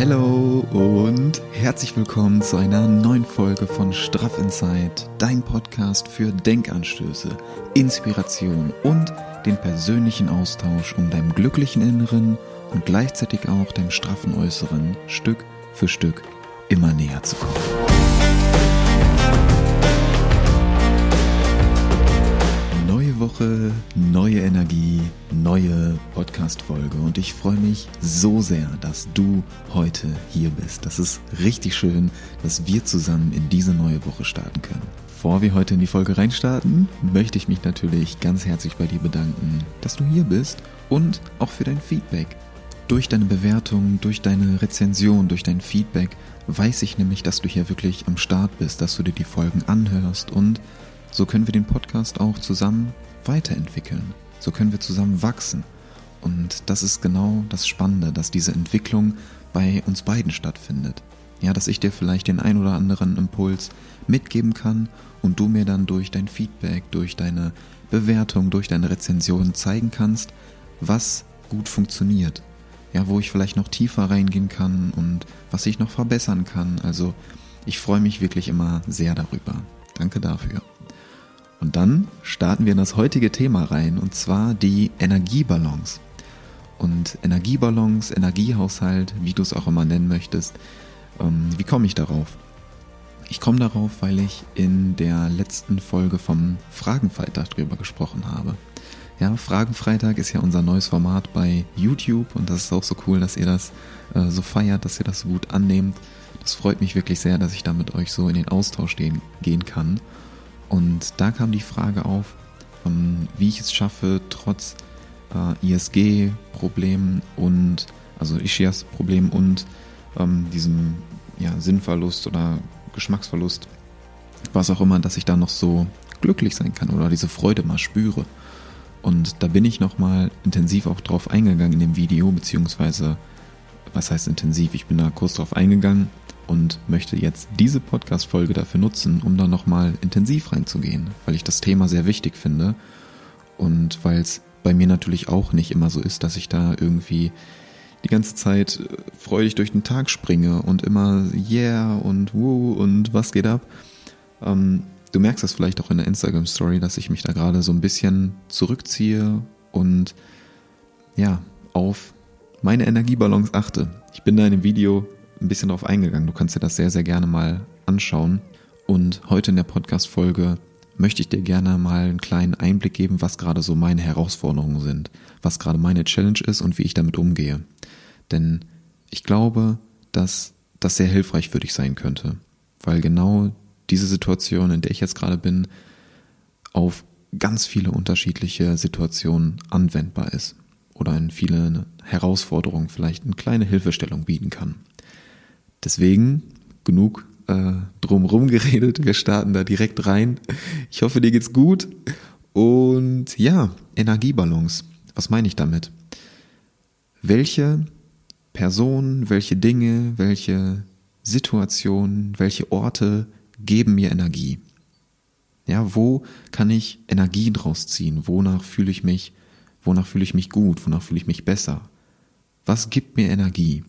Hallo und herzlich willkommen zu einer neuen Folge von Straff Inside, dein Podcast für Denkanstöße, Inspiration und den persönlichen Austausch, um deinem glücklichen Inneren und gleichzeitig auch deinem straffen Äußeren Stück für Stück immer näher zu kommen. Woche, neue Energie, neue Podcast-Folge und ich freue mich so sehr, dass du heute hier bist. Das ist richtig schön, dass wir zusammen in diese neue Woche starten können. Bevor wir heute in die Folge reinstarten, möchte ich mich natürlich ganz herzlich bei dir bedanken, dass du hier bist und auch für dein Feedback. Durch deine Bewertung, durch deine Rezension, durch dein Feedback weiß ich nämlich, dass du hier wirklich am Start bist, dass du dir die Folgen anhörst und so können wir den Podcast auch zusammen weiterentwickeln. So können wir zusammen wachsen. Und das ist genau das Spannende, dass diese Entwicklung bei uns beiden stattfindet. Ja, dass ich dir vielleicht den ein oder anderen Impuls mitgeben kann und du mir dann durch dein Feedback, durch deine Bewertung, durch deine Rezension zeigen kannst, was gut funktioniert. Ja, wo ich vielleicht noch tiefer reingehen kann und was ich noch verbessern kann. Also ich freue mich wirklich immer sehr darüber. Danke dafür. Und dann starten wir in das heutige Thema rein, und zwar die Energiebalance. Und Energiebalance, Energiehaushalt, wie du es auch immer nennen möchtest. Ähm, wie komme ich darauf? Ich komme darauf, weil ich in der letzten Folge vom Fragenfreitag drüber gesprochen habe. Ja, Fragenfreitag ist ja unser neues Format bei YouTube und das ist auch so cool, dass ihr das äh, so feiert, dass ihr das so gut annehmt. Das freut mich wirklich sehr, dass ich da mit euch so in den Austausch gehen, gehen kann. Und da kam die Frage auf, ähm, wie ich es schaffe, trotz äh, ISG-Problemen und, also Ischias-Problem und ähm, diesem ja, Sinnverlust oder Geschmacksverlust, was auch immer, dass ich da noch so glücklich sein kann oder diese Freude mal spüre. Und da bin ich nochmal intensiv auch drauf eingegangen in dem Video, beziehungsweise, was heißt intensiv? Ich bin da kurz drauf eingegangen und möchte jetzt diese Podcast-Folge dafür nutzen, um da nochmal intensiv reinzugehen, weil ich das Thema sehr wichtig finde und weil es bei mir natürlich auch nicht immer so ist, dass ich da irgendwie die ganze Zeit äh, freudig durch den Tag springe und immer yeah und woo und was geht ab. Ähm, du merkst das vielleicht auch in der Instagram-Story, dass ich mich da gerade so ein bisschen zurückziehe und ja, auf meine Energiebalance achte. Ich bin da in dem Video ein bisschen darauf eingegangen. Du kannst dir das sehr, sehr gerne mal anschauen. Und heute in der Podcast-Folge möchte ich dir gerne mal einen kleinen Einblick geben, was gerade so meine Herausforderungen sind, was gerade meine Challenge ist und wie ich damit umgehe. Denn ich glaube, dass das sehr hilfreich für dich sein könnte, weil genau diese Situation, in der ich jetzt gerade bin, auf ganz viele unterschiedliche Situationen anwendbar ist oder in viele Herausforderungen vielleicht eine kleine Hilfestellung bieten kann. Deswegen genug äh, drumrum geredet. Wir starten da direkt rein. Ich hoffe, dir geht's gut. Und ja, Energiebalance. Was meine ich damit? Welche Personen, welche Dinge, welche Situationen, welche Orte geben mir Energie? Ja, wo kann ich Energie draus ziehen? Wonach fühle ich mich? Wonach fühle ich mich gut? Wonach fühle ich mich besser? Was gibt mir Energie?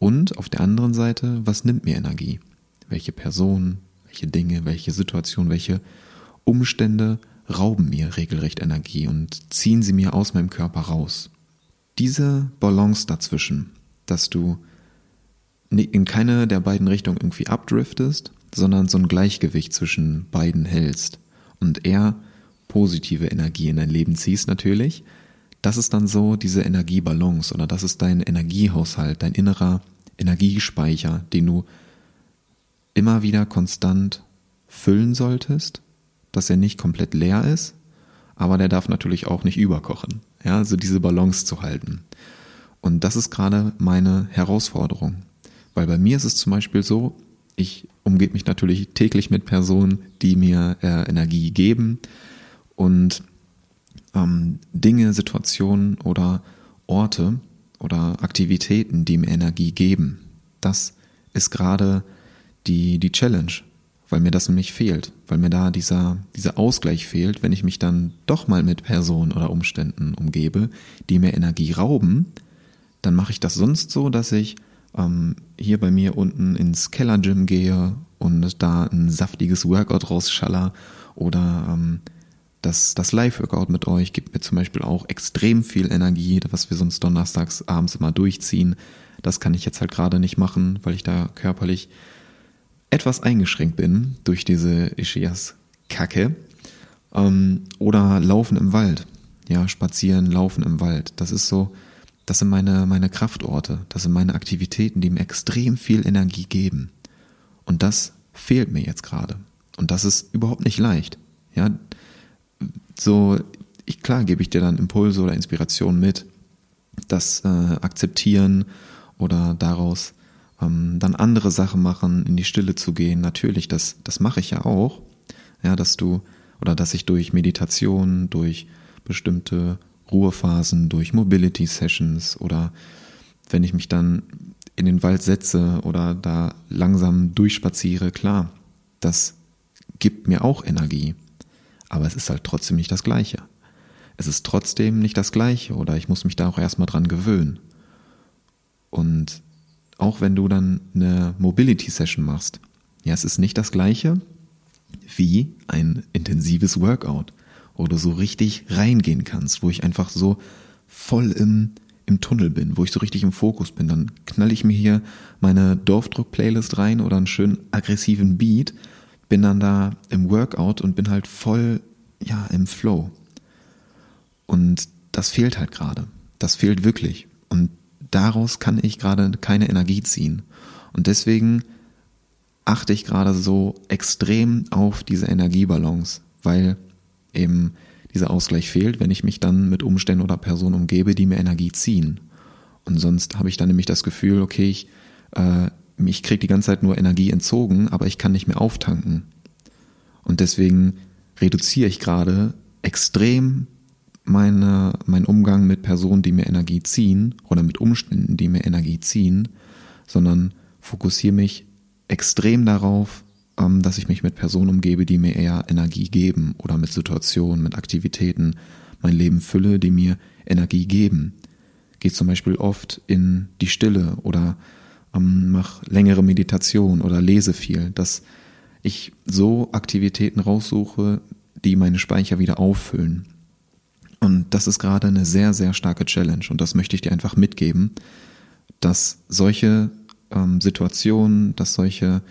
Und auf der anderen Seite, was nimmt mir Energie? Welche Personen, welche Dinge, welche Situationen, welche Umstände rauben mir regelrecht Energie und ziehen sie mir aus meinem Körper raus? Diese Balance dazwischen, dass du in keine der beiden Richtungen irgendwie abdriftest, sondern so ein Gleichgewicht zwischen beiden hältst und eher positive Energie in dein Leben ziehst natürlich, das ist dann so diese Energiebalance oder das ist dein Energiehaushalt, dein innerer Energiespeicher, den du immer wieder konstant füllen solltest, dass er nicht komplett leer ist, aber der darf natürlich auch nicht überkochen. Ja, also diese Balance zu halten. Und das ist gerade meine Herausforderung. Weil bei mir ist es zum Beispiel so, ich umgebe mich natürlich täglich mit Personen, die mir äh, Energie geben und ähm, Dinge, Situationen oder Orte oder Aktivitäten, die mir Energie geben. Das ist gerade die, die Challenge, weil mir das nämlich fehlt, weil mir da dieser, dieser Ausgleich fehlt, wenn ich mich dann doch mal mit Personen oder Umständen umgebe, die mir Energie rauben, dann mache ich das sonst so, dass ich ähm, hier bei mir unten ins Kellergym gehe und da ein saftiges Workout rausschaller oder ähm, das, das Live-Workout mit euch gibt mir zum Beispiel auch extrem viel Energie, was wir sonst donnerstags abends immer durchziehen. Das kann ich jetzt halt gerade nicht machen, weil ich da körperlich etwas eingeschränkt bin durch diese Ischias-Kacke. Ähm, oder Laufen im Wald. Ja, spazieren, laufen im Wald. Das ist so, das sind meine, meine Kraftorte. Das sind meine Aktivitäten, die mir extrem viel Energie geben. Und das fehlt mir jetzt gerade. Und das ist überhaupt nicht leicht. Ja, so, ich, klar gebe ich dir dann Impulse oder Inspirationen mit, das äh, akzeptieren oder daraus ähm, dann andere Sachen machen, in die Stille zu gehen. Natürlich, das, das mache ich ja auch. Ja, dass du, oder dass ich durch Meditation, durch bestimmte Ruhephasen, durch Mobility Sessions oder wenn ich mich dann in den Wald setze oder da langsam durchspaziere, klar, das gibt mir auch Energie. Aber es ist halt trotzdem nicht das Gleiche. Es ist trotzdem nicht das Gleiche oder ich muss mich da auch erstmal dran gewöhnen. Und auch wenn du dann eine Mobility Session machst, ja, es ist nicht das Gleiche wie ein intensives Workout, wo du so richtig reingehen kannst, wo ich einfach so voll im, im Tunnel bin, wo ich so richtig im Fokus bin. Dann knall ich mir hier meine Dorfdruck-Playlist rein oder einen schönen aggressiven Beat bin dann da im Workout und bin halt voll, ja, im Flow. Und das fehlt halt gerade. Das fehlt wirklich. Und daraus kann ich gerade keine Energie ziehen. Und deswegen achte ich gerade so extrem auf diese Energiebalance, weil eben dieser Ausgleich fehlt, wenn ich mich dann mit Umständen oder Personen umgebe, die mir Energie ziehen. Und sonst habe ich dann nämlich das Gefühl, okay, ich äh, ich kriege die ganze Zeit nur Energie entzogen, aber ich kann nicht mehr auftanken. Und deswegen reduziere ich gerade extrem meine, meinen Umgang mit Personen, die mir Energie ziehen oder mit Umständen, die mir Energie ziehen, sondern fokussiere mich extrem darauf, ähm, dass ich mich mit Personen umgebe, die mir eher Energie geben oder mit Situationen, mit Aktivitäten mein Leben fülle, die mir Energie geben. Gehe zum Beispiel oft in die Stille oder ähm, mache längere Meditation oder lese viel, dass ich so Aktivitäten raussuche, die meine Speicher wieder auffüllen. Und das ist gerade eine sehr, sehr starke Challenge und das möchte ich dir einfach mitgeben, dass solche ähm, Situationen, dass solche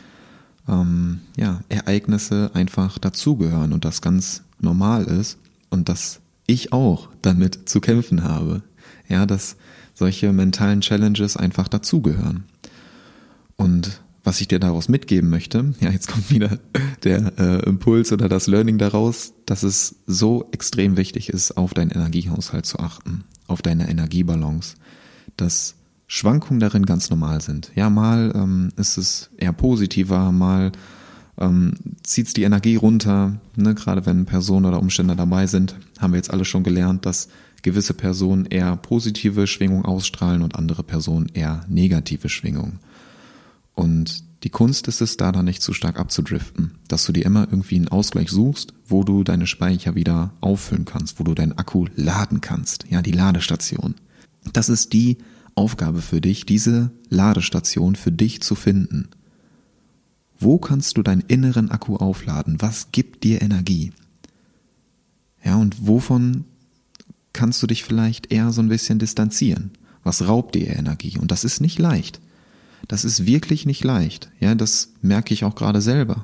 ähm, ja, Ereignisse einfach dazugehören und das ganz normal ist und dass ich auch damit zu kämpfen habe. Ja, dass solche mentalen Challenges einfach dazugehören. Und was ich dir daraus mitgeben möchte, ja, jetzt kommt wieder der äh, Impuls oder das Learning daraus, dass es so extrem wichtig ist, auf deinen Energiehaushalt zu achten, auf deine Energiebalance, dass Schwankungen darin ganz normal sind. Ja, mal ähm, ist es eher positiver, mal ähm, zieht die Energie runter, ne? gerade wenn Personen oder Umstände dabei sind, haben wir jetzt alle schon gelernt, dass gewisse Personen eher positive Schwingungen ausstrahlen und andere Personen eher negative Schwingungen. Und die Kunst ist es, da dann nicht zu stark abzudriften, dass du dir immer irgendwie einen Ausgleich suchst, wo du deine Speicher wieder auffüllen kannst, wo du deinen Akku laden kannst, ja, die Ladestation. Das ist die Aufgabe für dich, diese Ladestation für dich zu finden. Wo kannst du deinen inneren Akku aufladen? Was gibt dir Energie? Ja, und wovon kannst du dich vielleicht eher so ein bisschen distanzieren? Was raubt dir Energie? Und das ist nicht leicht. Das ist wirklich nicht leicht. Ja, das merke ich auch gerade selber.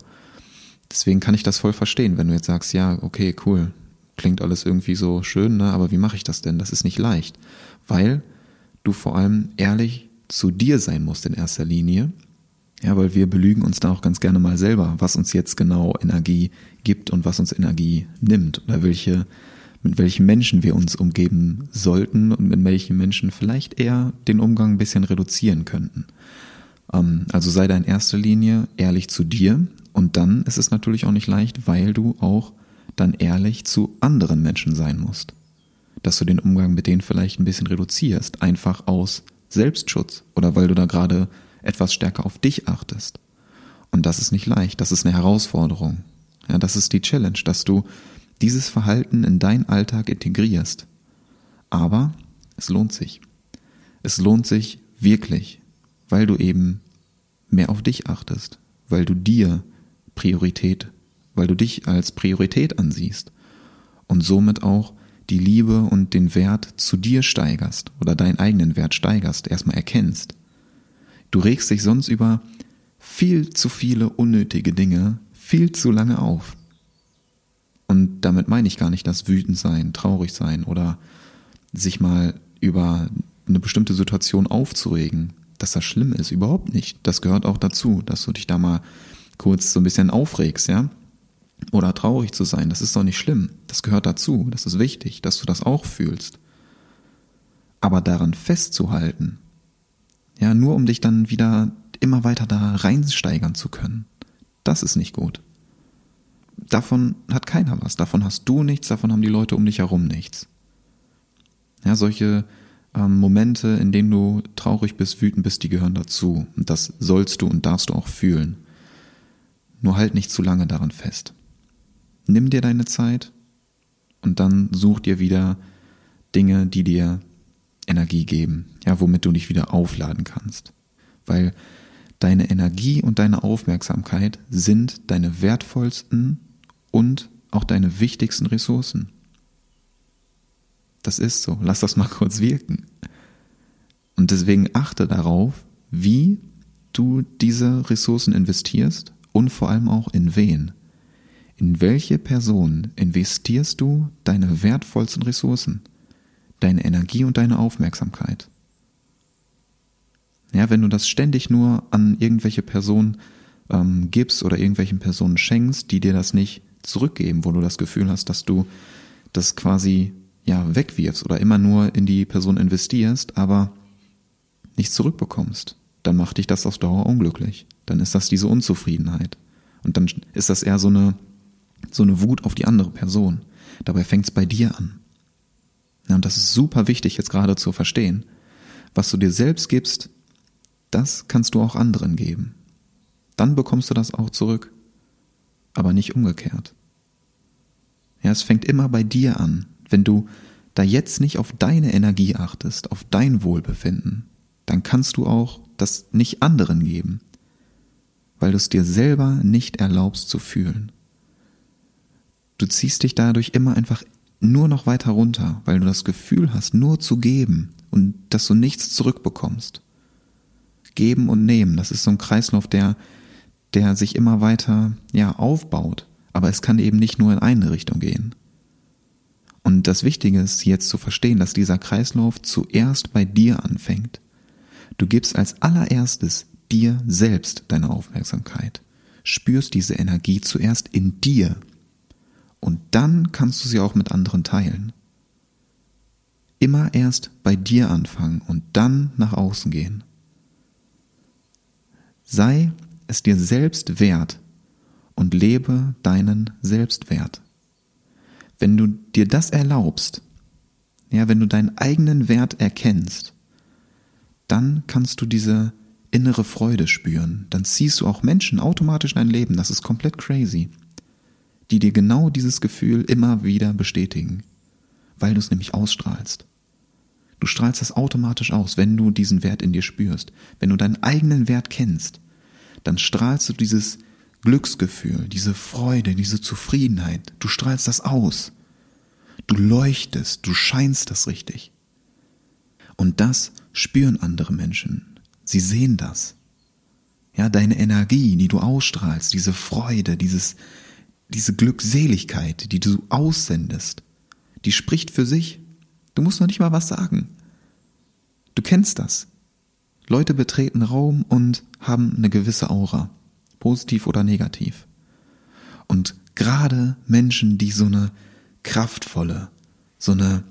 Deswegen kann ich das voll verstehen, wenn du jetzt sagst, ja, okay, cool, klingt alles irgendwie so schön, ne, aber wie mache ich das denn? Das ist nicht leicht, weil du vor allem ehrlich zu dir sein musst in erster Linie. Ja, weil wir belügen uns da auch ganz gerne mal selber, was uns jetzt genau Energie gibt und was uns Energie nimmt oder welche mit welchen Menschen wir uns umgeben sollten und mit welchen Menschen vielleicht eher den Umgang ein bisschen reduzieren könnten. Ähm, also sei da in erster Linie ehrlich zu dir und dann ist es natürlich auch nicht leicht, weil du auch dann ehrlich zu anderen Menschen sein musst. Dass du den Umgang mit denen vielleicht ein bisschen reduzierst, einfach aus Selbstschutz oder weil du da gerade etwas stärker auf dich achtest. Und das ist nicht leicht, das ist eine Herausforderung. Ja, das ist die Challenge, dass du dieses Verhalten in deinen Alltag integrierst. Aber es lohnt sich. Es lohnt sich wirklich. weil du eben mehr auf dich achtest, weil du dir Priorität, weil du dich als Priorität ansiehst und somit auch die Liebe und den Wert zu dir steigerst oder deinen eigenen Wert steigerst, erstmal erkennst. Du regst dich sonst über viel zu viele unnötige Dinge viel zu lange auf. Und damit meine ich gar nicht das wütend sein, traurig sein oder sich mal über eine bestimmte Situation aufzuregen, dass das schlimm ist, überhaupt nicht. Das gehört auch dazu, dass du dich da mal kurz so ein bisschen aufregst, ja? Oder traurig zu sein, das ist doch nicht schlimm. Das gehört dazu, das ist wichtig, dass du das auch fühlst. Aber daran festzuhalten, ja, nur um dich dann wieder immer weiter da reinsteigern zu können, das ist nicht gut. Davon hat keiner was, davon hast du nichts, davon haben die Leute um dich herum nichts. Ja, solche ähm, Momente, in denen du traurig bist, wütend bist, die gehören dazu. Und das sollst du und darfst du auch fühlen. Nur halt nicht zu lange daran fest. Nimm dir deine Zeit und dann such dir wieder Dinge, die dir Energie geben, ja, womit du dich wieder aufladen kannst. Weil deine Energie und deine Aufmerksamkeit sind deine wertvollsten und auch deine wichtigsten Ressourcen. Das ist so. Lass das mal kurz wirken. Und deswegen achte darauf, wie du diese Ressourcen investierst und vor allem auch in wen. In welche Person investierst du deine wertvollsten Ressourcen, deine Energie und deine Aufmerksamkeit? Ja, wenn du das ständig nur an irgendwelche Personen ähm, gibst oder irgendwelchen Personen schenkst, die dir das nicht zurückgeben, wo du das Gefühl hast, dass du das quasi ja wegwirfst oder immer nur in die Person investierst, aber nichts zurückbekommst, dann macht dich das auf Dauer unglücklich. Dann ist das diese Unzufriedenheit. Und dann ist das eher so eine so eine Wut auf die andere Person. Dabei fängt es bei dir an. Ja, und das ist super wichtig jetzt gerade zu verstehen. Was du dir selbst gibst, das kannst du auch anderen geben. Dann bekommst du das auch zurück. Aber nicht umgekehrt. Ja, es fängt immer bei dir an. Wenn du da jetzt nicht auf deine Energie achtest, auf dein Wohlbefinden, dann kannst du auch das nicht anderen geben, weil du es dir selber nicht erlaubst zu fühlen. Du ziehst dich dadurch immer einfach nur noch weiter runter, weil du das Gefühl hast, nur zu geben und dass du nichts zurückbekommst. Geben und nehmen, das ist so ein Kreislauf, der, der sich immer weiter, ja, aufbaut. Aber es kann eben nicht nur in eine Richtung gehen. Und das Wichtige ist jetzt zu verstehen, dass dieser Kreislauf zuerst bei dir anfängt. Du gibst als allererstes dir selbst deine Aufmerksamkeit, spürst diese Energie zuerst in dir und dann kannst du sie auch mit anderen teilen. Immer erst bei dir anfangen und dann nach außen gehen. Sei es dir selbst wert und lebe deinen Selbstwert. Wenn du dir das erlaubst, ja, wenn du deinen eigenen Wert erkennst, dann kannst du diese innere Freude spüren. Dann ziehst du auch Menschen automatisch in dein Leben. Das ist komplett crazy. Die dir genau dieses Gefühl immer wieder bestätigen. Weil du es nämlich ausstrahlst. Du strahlst das automatisch aus, wenn du diesen Wert in dir spürst. Wenn du deinen eigenen Wert kennst, dann strahlst du dieses Glücksgefühl, diese Freude, diese Zufriedenheit. Du strahlst das aus. Du leuchtest, du scheinst das richtig. Und das spüren andere Menschen. Sie sehen das. Ja, deine Energie, die du ausstrahlst, diese Freude, dieses, diese Glückseligkeit, die du aussendest, die spricht für sich. Du musst noch nicht mal was sagen. Du kennst das. Leute betreten Raum und haben eine gewisse Aura, positiv oder negativ. Und gerade Menschen, die so eine kraftvolle, so eine,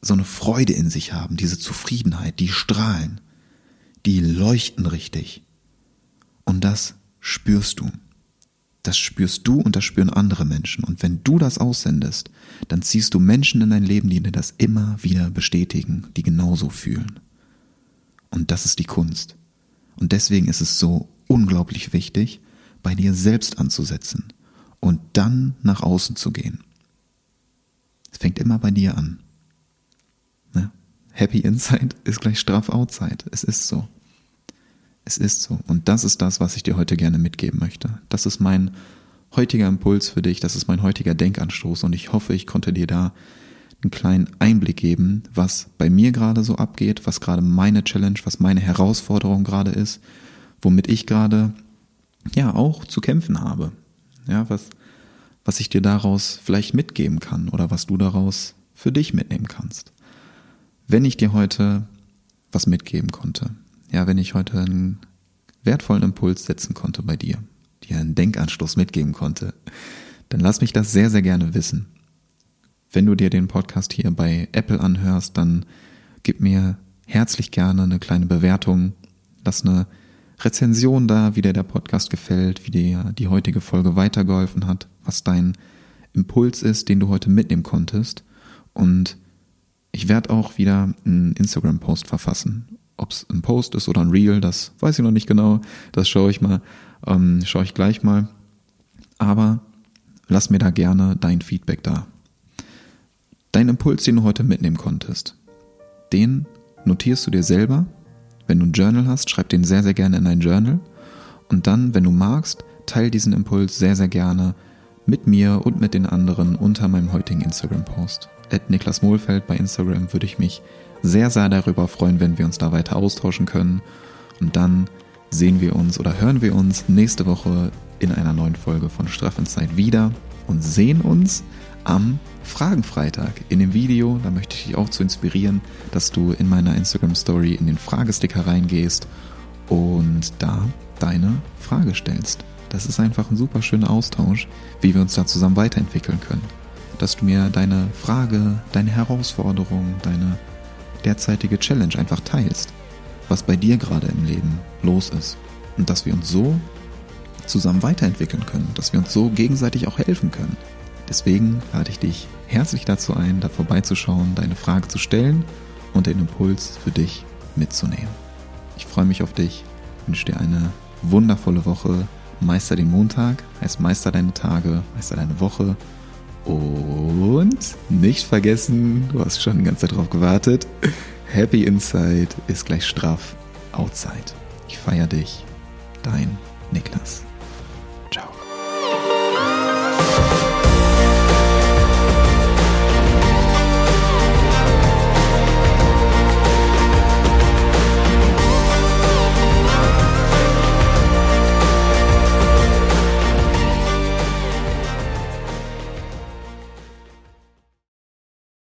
so eine Freude in sich haben, diese Zufriedenheit, die strahlen, die leuchten richtig. Und das spürst du. Das spürst du und das spüren andere Menschen. Und wenn du das aussendest, dann ziehst du Menschen in dein Leben, die dir das immer wieder bestätigen, die genauso fühlen. Und das ist die Kunst. Und deswegen ist es so unglaublich wichtig, bei dir selbst anzusetzen und dann nach außen zu gehen. Es fängt immer bei dir an. Ne? Happy Inside ist gleich straff Outside. Es ist so. Es ist so. Und das ist das, was ich dir heute gerne mitgeben möchte. Das ist mein heutiger Impuls für dich, das ist mein heutiger Denkanstoß und ich hoffe, ich konnte dir da einen kleinen Einblick geben, was bei mir gerade so abgeht, was gerade meine Challenge, was meine Herausforderung gerade ist, womit ich gerade ja auch zu kämpfen habe. Ja, was, was ich dir daraus vielleicht mitgeben kann oder was du daraus für dich mitnehmen kannst. Wenn ich dir heute was mitgeben konnte, ja, wenn ich heute einen wertvollen Impuls setzen konnte bei dir, dir einen Denkanstoß mitgeben konnte, dann lass mich das sehr, sehr gerne wissen. Wenn du dir den Podcast hier bei Apple anhörst, dann gib mir herzlich gerne eine kleine Bewertung, lass eine Rezension da, wie dir der Podcast gefällt, wie dir die heutige Folge weitergeholfen hat, was dein Impuls ist, den du heute mitnehmen konntest. Und ich werde auch wieder einen Instagram-Post verfassen. Ob es ein Post ist oder ein Reel, das weiß ich noch nicht genau. Das schaue ich mal, ähm, schaue ich gleich mal. Aber lass mir da gerne dein Feedback da. Dein Impuls, den du heute mitnehmen konntest, den notierst du dir selber wenn du ein Journal hast, schreib den sehr, sehr gerne in dein Journal. Und dann, wenn du magst, teil diesen Impuls sehr, sehr gerne mit mir und mit den anderen unter meinem heutigen Instagram-Post. At Niklas Mohlfeld bei Instagram würde ich mich sehr, sehr darüber freuen, wenn wir uns da weiter austauschen können. Und dann sehen wir uns oder hören wir uns nächste Woche in einer neuen Folge von Straff wieder und sehen uns am Fragenfreitag. In dem Video, da möchte ich dich auch zu inspirieren, dass du in meiner Instagram Story in den Fragesticker reingehst und da deine Frage stellst. Das ist einfach ein super schöner Austausch, wie wir uns da zusammen weiterentwickeln können. Dass du mir deine Frage, deine Herausforderung, deine derzeitige Challenge einfach teilst, was bei dir gerade im Leben los ist. Und dass wir uns so zusammen weiterentwickeln können, dass wir uns so gegenseitig auch helfen können. Deswegen lade ich dich herzlich dazu ein, da vorbeizuschauen, deine Frage zu stellen und den Impuls für dich mitzunehmen. Ich freue mich auf dich, wünsche dir eine wundervolle Woche. Meister den Montag, heißt Meister deine Tage, Meister deine Woche. Und nicht vergessen, du hast schon die ganze Zeit drauf gewartet, Happy Inside ist gleich straff Outside. Ich feiere dich, dein Niklas.